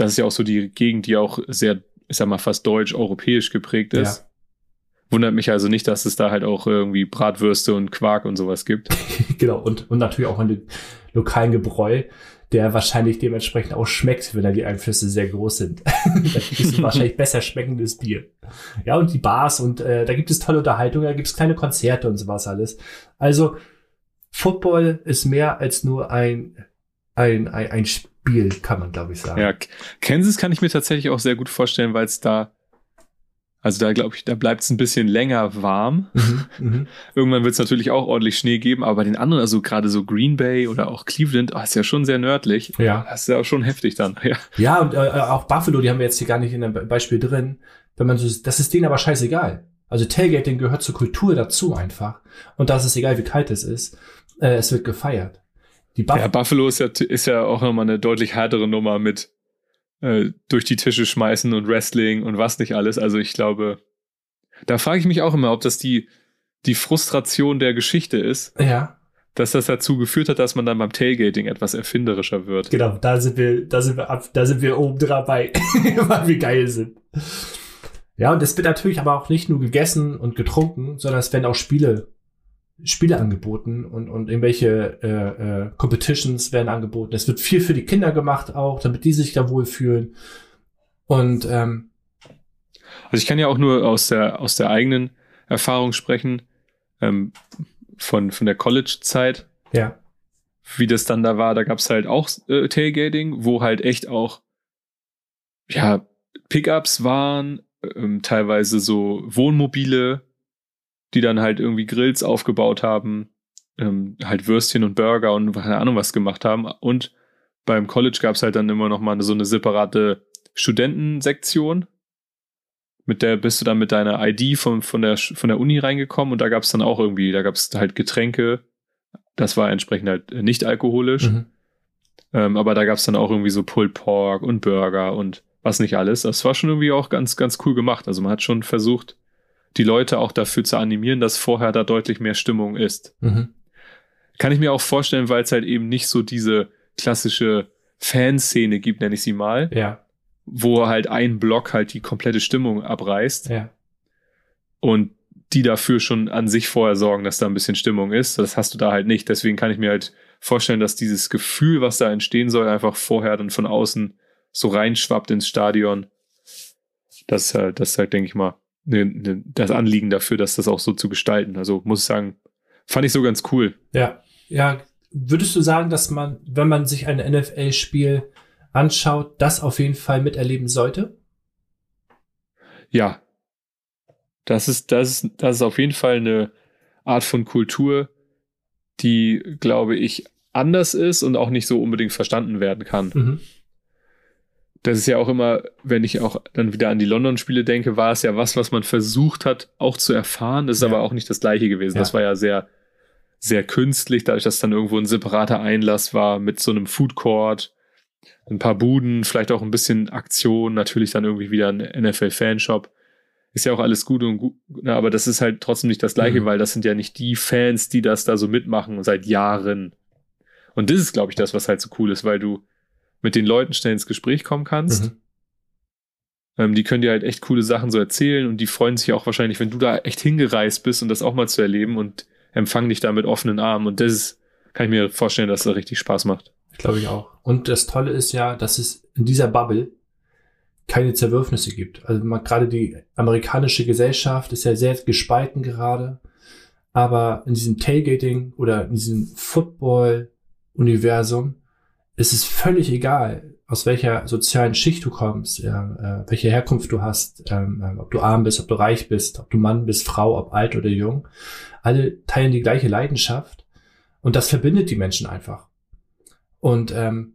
das ist ja auch so die Gegend, die auch sehr, ich sag mal, fast deutsch-europäisch geprägt ist. Ja. Wundert mich also nicht, dass es da halt auch irgendwie Bratwürste und Quark und sowas gibt. genau, und, und natürlich auch einen lokalen Gebräu, der wahrscheinlich dementsprechend auch schmeckt, wenn da die Einflüsse sehr groß sind. da gibt es wahrscheinlich besser schmeckendes Bier. Ja, und die Bars und äh, da gibt es tolle Unterhaltung, da gibt es kleine Konzerte und sowas alles. Also, Football ist mehr als nur ein ein, ein, ein Spiel, kann man glaube ich sagen. Ja, Kansas kann ich mir tatsächlich auch sehr gut vorstellen, weil es da also da glaube ich, da bleibt es ein bisschen länger warm. Mhm, mhm. Irgendwann wird es natürlich auch ordentlich Schnee geben, aber bei den anderen, also gerade so Green Bay oder auch Cleveland, oh, ist ja schon sehr nördlich. Ja. Das ist ja auch schon heftig dann. Ja, ja und äh, auch Buffalo, die haben wir jetzt hier gar nicht in dem Beispiel drin. Wenn man so, das ist denen aber scheißegal. Also Tailgating gehört zur Kultur dazu einfach. Und da ist es egal, wie kalt es ist. Äh, es wird gefeiert. Die Buff ja, Buffalo ist ja, ist ja auch nochmal eine deutlich härtere Nummer mit äh, durch die Tische schmeißen und Wrestling und was nicht alles. Also ich glaube, da frage ich mich auch immer, ob das die, die Frustration der Geschichte ist. Ja. Dass das dazu geführt hat, dass man dann beim Tailgating etwas erfinderischer wird. Genau, da sind wir, da sind wir ab, da sind wir oben dabei, weil wir geil sind. Ja, und es wird natürlich aber auch nicht nur gegessen und getrunken, sondern es werden auch Spiele Spiele angeboten und, und irgendwelche äh, äh, Competitions werden angeboten. Es wird viel für die Kinder gemacht auch, damit die sich da wohlfühlen. Und ähm, also ich kann ja auch nur aus der aus der eigenen Erfahrung sprechen ähm, von von der College-Zeit. Ja. Wie das dann da war, da gab's halt auch äh, Tailgating, wo halt echt auch ja Pickups waren, ähm, teilweise so Wohnmobile die dann halt irgendwie Grills aufgebaut haben, ähm, halt Würstchen und Burger und keine Ahnung was gemacht haben. Und beim College gab es halt dann immer noch mal so eine separate Studentensektion. Mit der bist du dann mit deiner ID von, von, der, von der Uni reingekommen und da gab es dann auch irgendwie, da gab es halt Getränke. Das war entsprechend halt nicht alkoholisch. Mhm. Ähm, aber da gab es dann auch irgendwie so Pulled Pork und Burger und was nicht alles. Das war schon irgendwie auch ganz, ganz cool gemacht. Also man hat schon versucht, die Leute auch dafür zu animieren, dass vorher da deutlich mehr Stimmung ist. Mhm. Kann ich mir auch vorstellen, weil es halt eben nicht so diese klassische Fanszene gibt, nenne ich sie mal. Ja. Wo halt ein Block halt die komplette Stimmung abreißt. Ja. Und die dafür schon an sich vorher sorgen, dass da ein bisschen Stimmung ist. Das hast du da halt nicht. Deswegen kann ich mir halt vorstellen, dass dieses Gefühl, was da entstehen soll, einfach vorher dann von außen so reinschwappt ins Stadion. Das ist halt, das ist halt, denke ich mal, ne, ne, das Anliegen dafür, dass das auch so zu gestalten. Also muss ich sagen, fand ich so ganz cool. Ja, ja. Würdest du sagen, dass man, wenn man sich ein NFL-Spiel anschaut, das auf jeden Fall miterleben sollte? Ja. Das ist, das ist, das ist auf jeden Fall eine Art von Kultur, die, glaube ich, anders ist und auch nicht so unbedingt verstanden werden kann. Mhm das ist ja auch immer, wenn ich auch dann wieder an die London-Spiele denke, war es ja was, was man versucht hat, auch zu erfahren. Das ist ja. aber auch nicht das gleiche gewesen. Ja. Das war ja sehr, sehr künstlich, dadurch, dass dann irgendwo ein separater Einlass war mit so einem Food Court, ein paar Buden, vielleicht auch ein bisschen Aktion, natürlich dann irgendwie wieder ein NFL-Fanshop. Ist ja auch alles gut und gut, aber das ist halt trotzdem nicht das gleiche, mhm. weil das sind ja nicht die Fans, die das da so mitmachen seit Jahren. Und das ist, glaube ich, das, was halt so cool ist, weil du mit den Leuten schnell ins Gespräch kommen kannst. Mhm. Ähm, die können dir halt echt coole Sachen so erzählen und die freuen sich auch wahrscheinlich, wenn du da echt hingereist bist und das auch mal zu erleben und empfangen dich da mit offenen Armen. Und das ist, kann ich mir vorstellen, dass das richtig Spaß macht. Glaube ich auch. Und das Tolle ist ja, dass es in dieser Bubble keine Zerwürfnisse gibt. Also man, gerade die amerikanische Gesellschaft ist ja sehr gespalten gerade. Aber in diesem Tailgating oder in diesem Football-Universum es ist völlig egal, aus welcher sozialen Schicht du kommst, ja, äh, welche Herkunft du hast, ähm, äh, ob du arm bist, ob du reich bist, ob du Mann bist, Frau, ob alt oder jung. Alle teilen die gleiche Leidenschaft und das verbindet die Menschen einfach. Und ähm,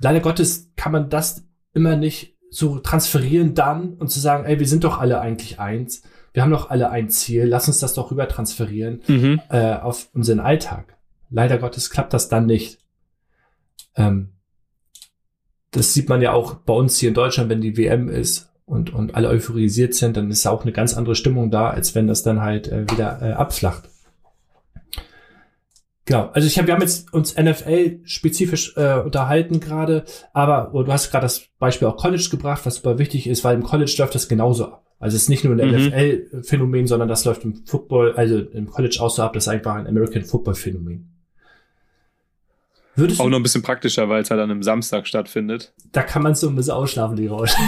leider Gottes kann man das immer nicht so transferieren dann und zu sagen, ey, wir sind doch alle eigentlich eins, wir haben doch alle ein Ziel, lass uns das doch rüber transferieren mhm. äh, auf unseren Alltag. Leider Gottes klappt das dann nicht. Ähm, das sieht man ja auch bei uns hier in Deutschland, wenn die WM ist und, und alle euphorisiert sind, dann ist auch eine ganz andere Stimmung da, als wenn das dann halt äh, wieder äh, abflacht. Genau, also ich hab, wir haben jetzt uns NFL spezifisch äh, unterhalten gerade, aber oh, du hast gerade das Beispiel auch College gebracht, was super wichtig ist, weil im College läuft das genauso ab. Also es ist nicht nur ein mhm. NFL-Phänomen, sondern das läuft im Football, also im College auch so ab, das ist einfach ein American Football-Phänomen. Würdest auch noch ein bisschen praktischer, weil es halt an einem Samstag stattfindet. Da kann man so ein bisschen ausschlafen, die Rausch.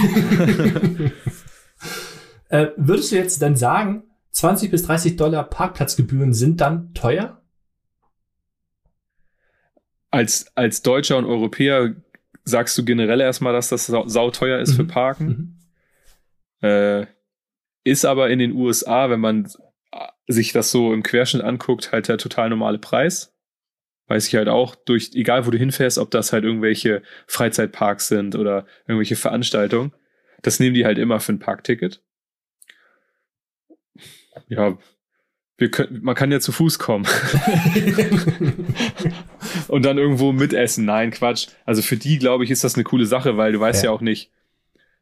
äh, würdest du jetzt dann sagen, 20 bis 30 Dollar Parkplatzgebühren sind dann teuer? als, als Deutscher und Europäer sagst du generell erstmal, dass das sau, sauteuer ist mhm. für Parken. Mhm. Äh, ist aber in den USA, wenn man sich das so im Querschnitt anguckt, halt der total normale Preis. Weiß ich halt auch, durch, egal wo du hinfährst, ob das halt irgendwelche Freizeitparks sind oder irgendwelche Veranstaltungen, das nehmen die halt immer für ein Parkticket. Ja, wir können, man kann ja zu Fuß kommen. und dann irgendwo mitessen. Nein, Quatsch. Also für die, glaube ich, ist das eine coole Sache, weil du weißt ja, ja auch nicht,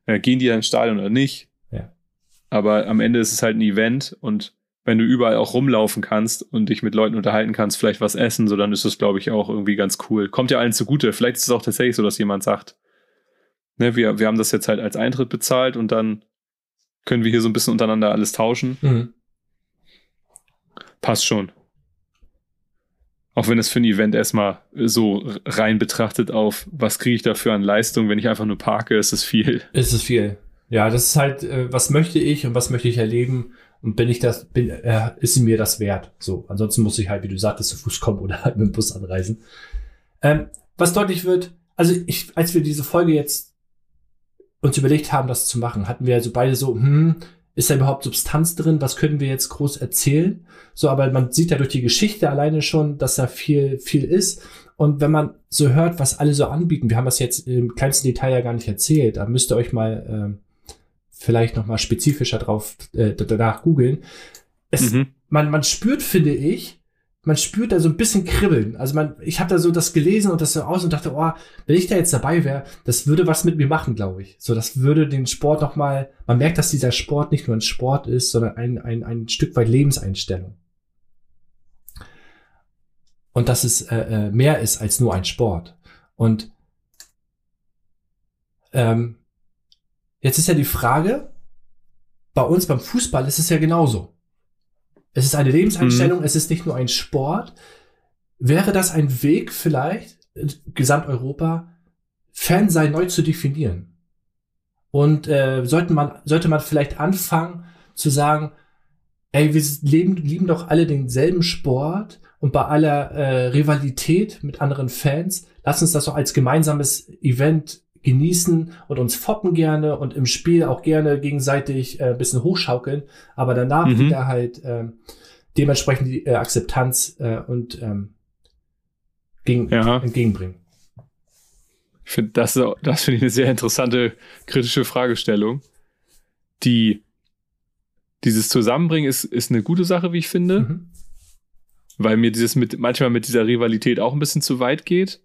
äh, gehen die dann ins Stadion oder nicht. Ja. Aber am Ende ist es halt ein Event und wenn du überall auch rumlaufen kannst und dich mit Leuten unterhalten kannst, vielleicht was essen, so dann ist das, glaube ich, auch irgendwie ganz cool. Kommt ja allen zugute. Vielleicht ist es auch tatsächlich so, dass jemand sagt, ne, wir, wir haben das jetzt halt als Eintritt bezahlt und dann können wir hier so ein bisschen untereinander alles tauschen. Mhm. Passt schon. Auch wenn es für ein Event erstmal so rein betrachtet auf, was kriege ich dafür an Leistung, wenn ich einfach nur parke, ist es viel. Ist es viel. Ja, das ist halt, äh, was möchte ich und was möchte ich erleben und bin ich das, bin, äh, ist mir das wert. So, ansonsten muss ich halt, wie du sagtest, zu Fuß kommen oder halt mit dem Bus anreisen. Ähm, was deutlich wird, also ich, als wir diese Folge jetzt uns überlegt haben, das zu machen, hatten wir also beide so, hm, ist da überhaupt Substanz drin? Was können wir jetzt groß erzählen? So, aber man sieht ja durch die Geschichte alleine schon, dass da viel, viel ist. Und wenn man so hört, was alle so anbieten, wir haben das jetzt im kleinsten Detail ja gar nicht erzählt, da müsst ihr euch mal äh, vielleicht noch mal spezifischer drauf äh, danach googeln. Es, mhm. man, man spürt, finde ich, man spürt da so ein bisschen Kribbeln. Also man, ich habe da so das gelesen und das so aus und dachte, oh, wenn ich da jetzt dabei wäre, das würde was mit mir machen, glaube ich. So, das würde den Sport noch mal. Man merkt, dass dieser Sport nicht nur ein Sport ist, sondern ein ein, ein Stück weit Lebenseinstellung. Und dass es äh, äh, mehr ist als nur ein Sport. Und ähm, jetzt ist ja die Frage, bei uns beim Fußball ist es ja genauso. Es ist eine Lebenseinstellung, mhm. es ist nicht nur ein Sport. Wäre das ein Weg vielleicht, Gesamteuropa, Fansein neu zu definieren? Und äh, sollte, man, sollte man vielleicht anfangen zu sagen, ey, wir leben, lieben doch alle denselben Sport und bei aller äh, Rivalität mit anderen Fans, lass uns das doch als gemeinsames Event genießen und uns foppen gerne und im Spiel auch gerne gegenseitig äh, ein bisschen hochschaukeln, aber danach mhm. wieder halt äh, dementsprechend die äh, Akzeptanz äh, und ähm, gegen, ja. entgegenbringen. Ich finde, das, das finde ich eine sehr interessante kritische Fragestellung. Die, dieses Zusammenbringen ist, ist eine gute Sache, wie ich finde. Mhm. Weil mir dieses mit, manchmal mit dieser Rivalität auch ein bisschen zu weit geht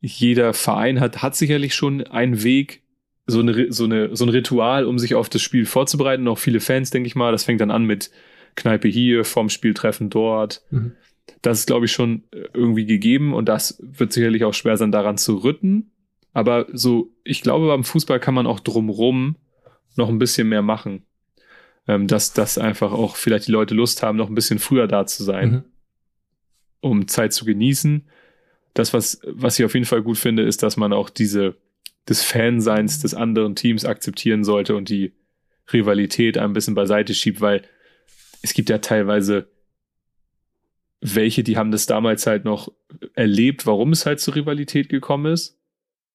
jeder Verein hat, hat sicherlich schon einen Weg, so, eine, so, eine, so ein Ritual, um sich auf das Spiel vorzubereiten. Auch viele Fans, denke ich mal. Das fängt dann an mit Kneipe hier, vom Spieltreffen dort. Mhm. Das ist, glaube ich, schon äh, irgendwie gegeben und das wird sicherlich auch schwer sein, daran zu rütten. Aber so, ich glaube, beim Fußball kann man auch drumrum noch ein bisschen mehr machen. Ähm, dass, dass einfach auch vielleicht die Leute Lust haben, noch ein bisschen früher da zu sein, mhm. um Zeit zu genießen das, was, was ich auf jeden Fall gut finde, ist, dass man auch diese, des Fanseins des anderen Teams akzeptieren sollte und die Rivalität ein bisschen beiseite schiebt, weil es gibt ja teilweise welche, die haben das damals halt noch erlebt, warum es halt zur Rivalität gekommen ist.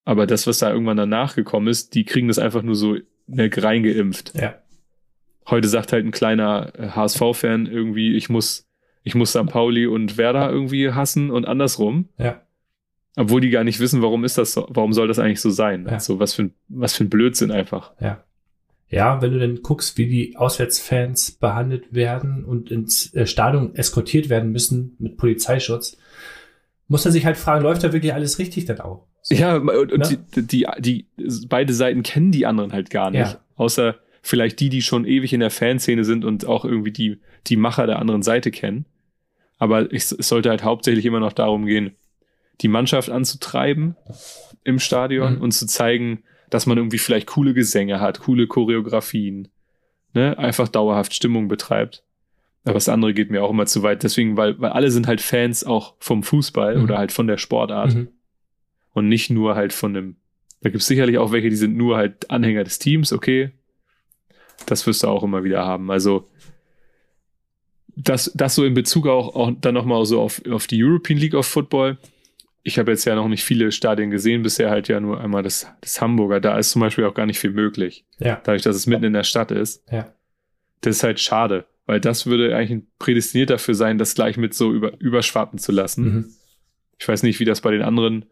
Aber das, was da irgendwann danach gekommen ist, die kriegen das einfach nur so ne, reingeimpft. Ja. Heute sagt halt ein kleiner HSV-Fan irgendwie, ich muss, ich muss St. Pauli und Werder irgendwie hassen und andersrum. Ja. Obwohl die gar nicht wissen, warum ist das so, warum soll das eigentlich so sein? Ja. Also was für ein, was für ein Blödsinn einfach. Ja. Ja, wenn du dann guckst, wie die Auswärtsfans behandelt werden und ins äh, Stadion eskortiert werden müssen mit Polizeischutz, muss man sich halt fragen, läuft da wirklich alles richtig dann auch? So, ja, und, ne? die, die, die, beide Seiten kennen die anderen halt gar nicht. Ja. Außer vielleicht die, die schon ewig in der Fanszene sind und auch irgendwie die, die Macher der anderen Seite kennen. Aber ich, es sollte halt hauptsächlich immer noch darum gehen, die Mannschaft anzutreiben im Stadion mhm. und zu zeigen, dass man irgendwie vielleicht coole Gesänge hat, coole Choreografien, ne? einfach dauerhaft Stimmung betreibt. Aber das andere geht mir auch immer zu weit. Deswegen, weil, weil alle sind halt Fans auch vom Fußball mhm. oder halt von der Sportart. Mhm. Und nicht nur halt von dem. Da gibt es sicherlich auch welche, die sind nur halt Anhänger des Teams, okay. Das wirst du auch immer wieder haben. Also, das, das so in Bezug auch, auch dann nochmal so auf, auf die European League of Football ich habe jetzt ja noch nicht viele Stadien gesehen, bisher halt ja nur einmal das, das Hamburger. Da ist zum Beispiel auch gar nicht viel möglich. Ja. Dadurch, dass es mitten in der Stadt ist. Ja. Das ist halt schade, weil das würde eigentlich prädestiniert dafür sein, das gleich mit so über, überschwappen zu lassen. Mhm. Ich weiß nicht, wie das bei den anderen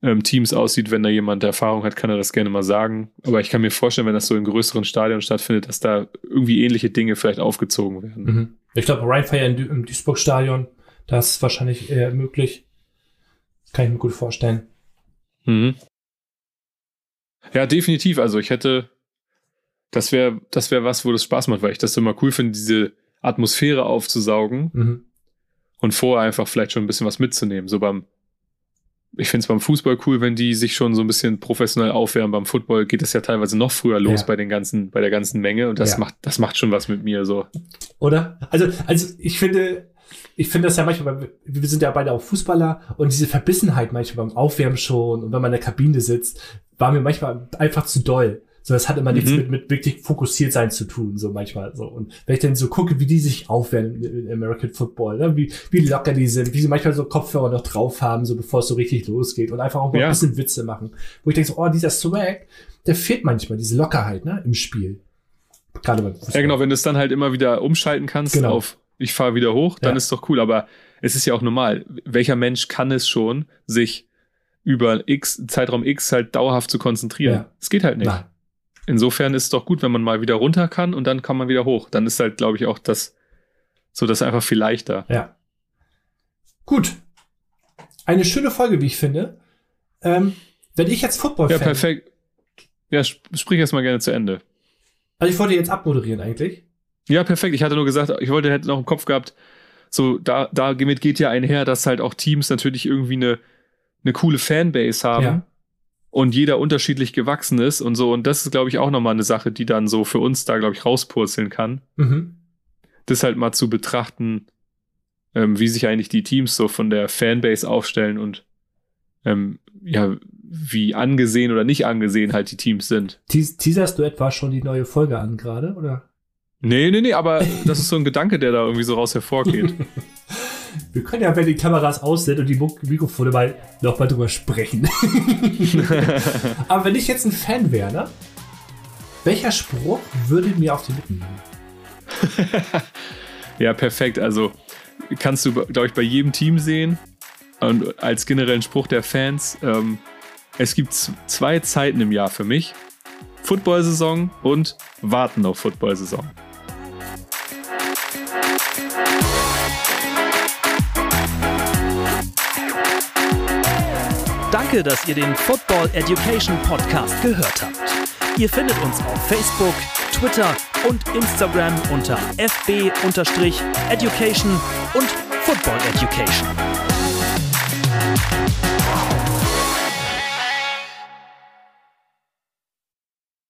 ähm, Teams aussieht. Wenn da jemand Erfahrung hat, kann er das gerne mal sagen. Aber ich kann mir vorstellen, wenn das so in größeren Stadien stattfindet, dass da irgendwie ähnliche Dinge vielleicht aufgezogen werden. Mhm. Ich glaube, Rheinfire im Duisburg-Stadion, das ist wahrscheinlich eher möglich. Kann ich mir gut vorstellen. Mhm. Ja, definitiv. Also ich hätte, das wäre das wäre was, wo das Spaß macht, weil ich das immer cool finde, diese Atmosphäre aufzusaugen mhm. und vorher einfach vielleicht schon ein bisschen was mitzunehmen. So beim, ich finde es beim Fußball cool, wenn die sich schon so ein bisschen professionell aufwärmen. Beim Football geht es ja teilweise noch früher los ja. bei den ganzen, bei der ganzen Menge und das ja. macht, das macht schon was mit mir so. Oder? Also, also ich finde, ich finde das ja manchmal, wir sind ja beide auch Fußballer und diese Verbissenheit manchmal beim Aufwärmen schon und wenn man in der Kabine sitzt, war mir manchmal einfach zu doll. So, das hat immer mhm. nichts mit, mit wirklich fokussiert sein zu tun, so manchmal so. Und wenn ich dann so gucke, wie die sich aufwärmen in American Football, ne? wie, wie locker die sind, wie sie manchmal so Kopfhörer noch drauf haben, so bevor es so richtig losgeht und einfach auch mal ja. ein bisschen Witze machen. Wo ich denke so, oh, dieser Swag, der fehlt manchmal, diese Lockerheit, ne, im Spiel. Gerade beim Fußball. Ja, genau, wenn du es dann halt immer wieder umschalten kannst genau. auf ich fahre wieder hoch, dann ja. ist doch cool. Aber es ist ja auch normal. Welcher Mensch kann es schon, sich über X, Zeitraum X halt dauerhaft zu konzentrieren? Es geht halt nicht. Nein. Insofern ist es doch gut, wenn man mal wieder runter kann und dann kann man wieder hoch. Dann ist halt, glaube ich, auch das, so das einfach viel leichter. Ja. Gut. Eine schöne Folge, wie ich finde. Ähm, wenn ich jetzt Football Ja, perfekt. Ja, sprich erst mal gerne zu Ende. Also ich wollte jetzt abmoderieren eigentlich. Ja, perfekt. Ich hatte nur gesagt, ich wollte, hätte noch im Kopf gehabt, so, da, damit geht ja einher, dass halt auch Teams natürlich irgendwie eine, eine coole Fanbase haben. Ja. Und jeder unterschiedlich gewachsen ist und so. Und das ist, glaube ich, auch nochmal eine Sache, die dann so für uns da, glaube ich, rauspurzeln kann. Mhm. Das halt mal zu betrachten, ähm, wie sich eigentlich die Teams so von der Fanbase aufstellen und ähm, ja, wie angesehen oder nicht angesehen halt die Teams sind. Teaserst du etwa schon die neue Folge an gerade, oder? Nee, nee, nee, aber das ist so ein Gedanke, der da irgendwie so raus hervorgeht. Wir können ja, wenn die Kameras aus sind und die Mikrofone mal noch mal drüber sprechen. aber wenn ich jetzt ein Fan wäre, ne? Welcher Spruch würde mir auf die Lippen liegen? ja, perfekt. Also kannst du, glaube ich, bei jedem Team sehen. Und als generellen Spruch der Fans, ähm, es gibt zwei Zeiten im Jahr für mich. Football-Saison und Warten auf Football-Saison. Danke, dass ihr den Football Education Podcast gehört habt. Ihr findet uns auf Facebook, Twitter und Instagram unter fb-education und Football Education.